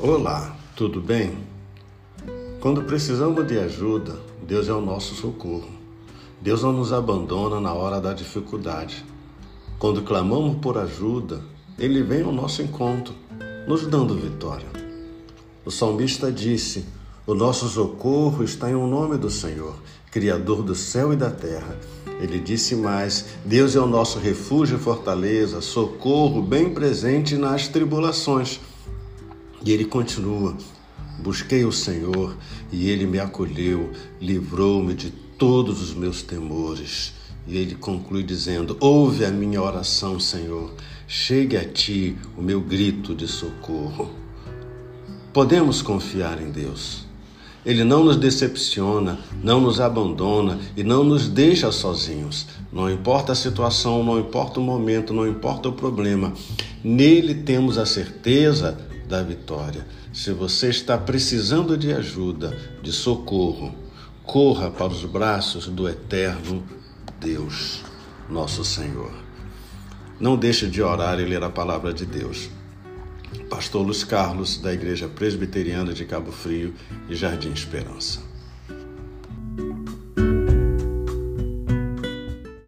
Olá, tudo bem? Quando precisamos de ajuda, Deus é o nosso socorro. Deus não nos abandona na hora da dificuldade. Quando clamamos por ajuda, Ele vem ao nosso encontro, nos dando vitória. O salmista disse: O nosso socorro está em o nome do Senhor, Criador do céu e da terra. Ele disse mais: Deus é o nosso refúgio e fortaleza, socorro bem presente nas tribulações. E ele continua: Busquei o Senhor e ele me acolheu, livrou-me de todos os meus temores. E ele conclui dizendo: Ouve a minha oração, Senhor. Chegue a ti o meu grito de socorro. Podemos confiar em Deus. Ele não nos decepciona, não nos abandona e não nos deixa sozinhos. Não importa a situação, não importa o momento, não importa o problema. Nele temos a certeza da vitória. Se você está precisando de ajuda, de socorro, corra para os braços do eterno Deus, nosso Senhor. Não deixe de orar e ler a palavra de Deus. Pastor Luiz Carlos, da Igreja Presbiteriana de Cabo Frio e Jardim Esperança.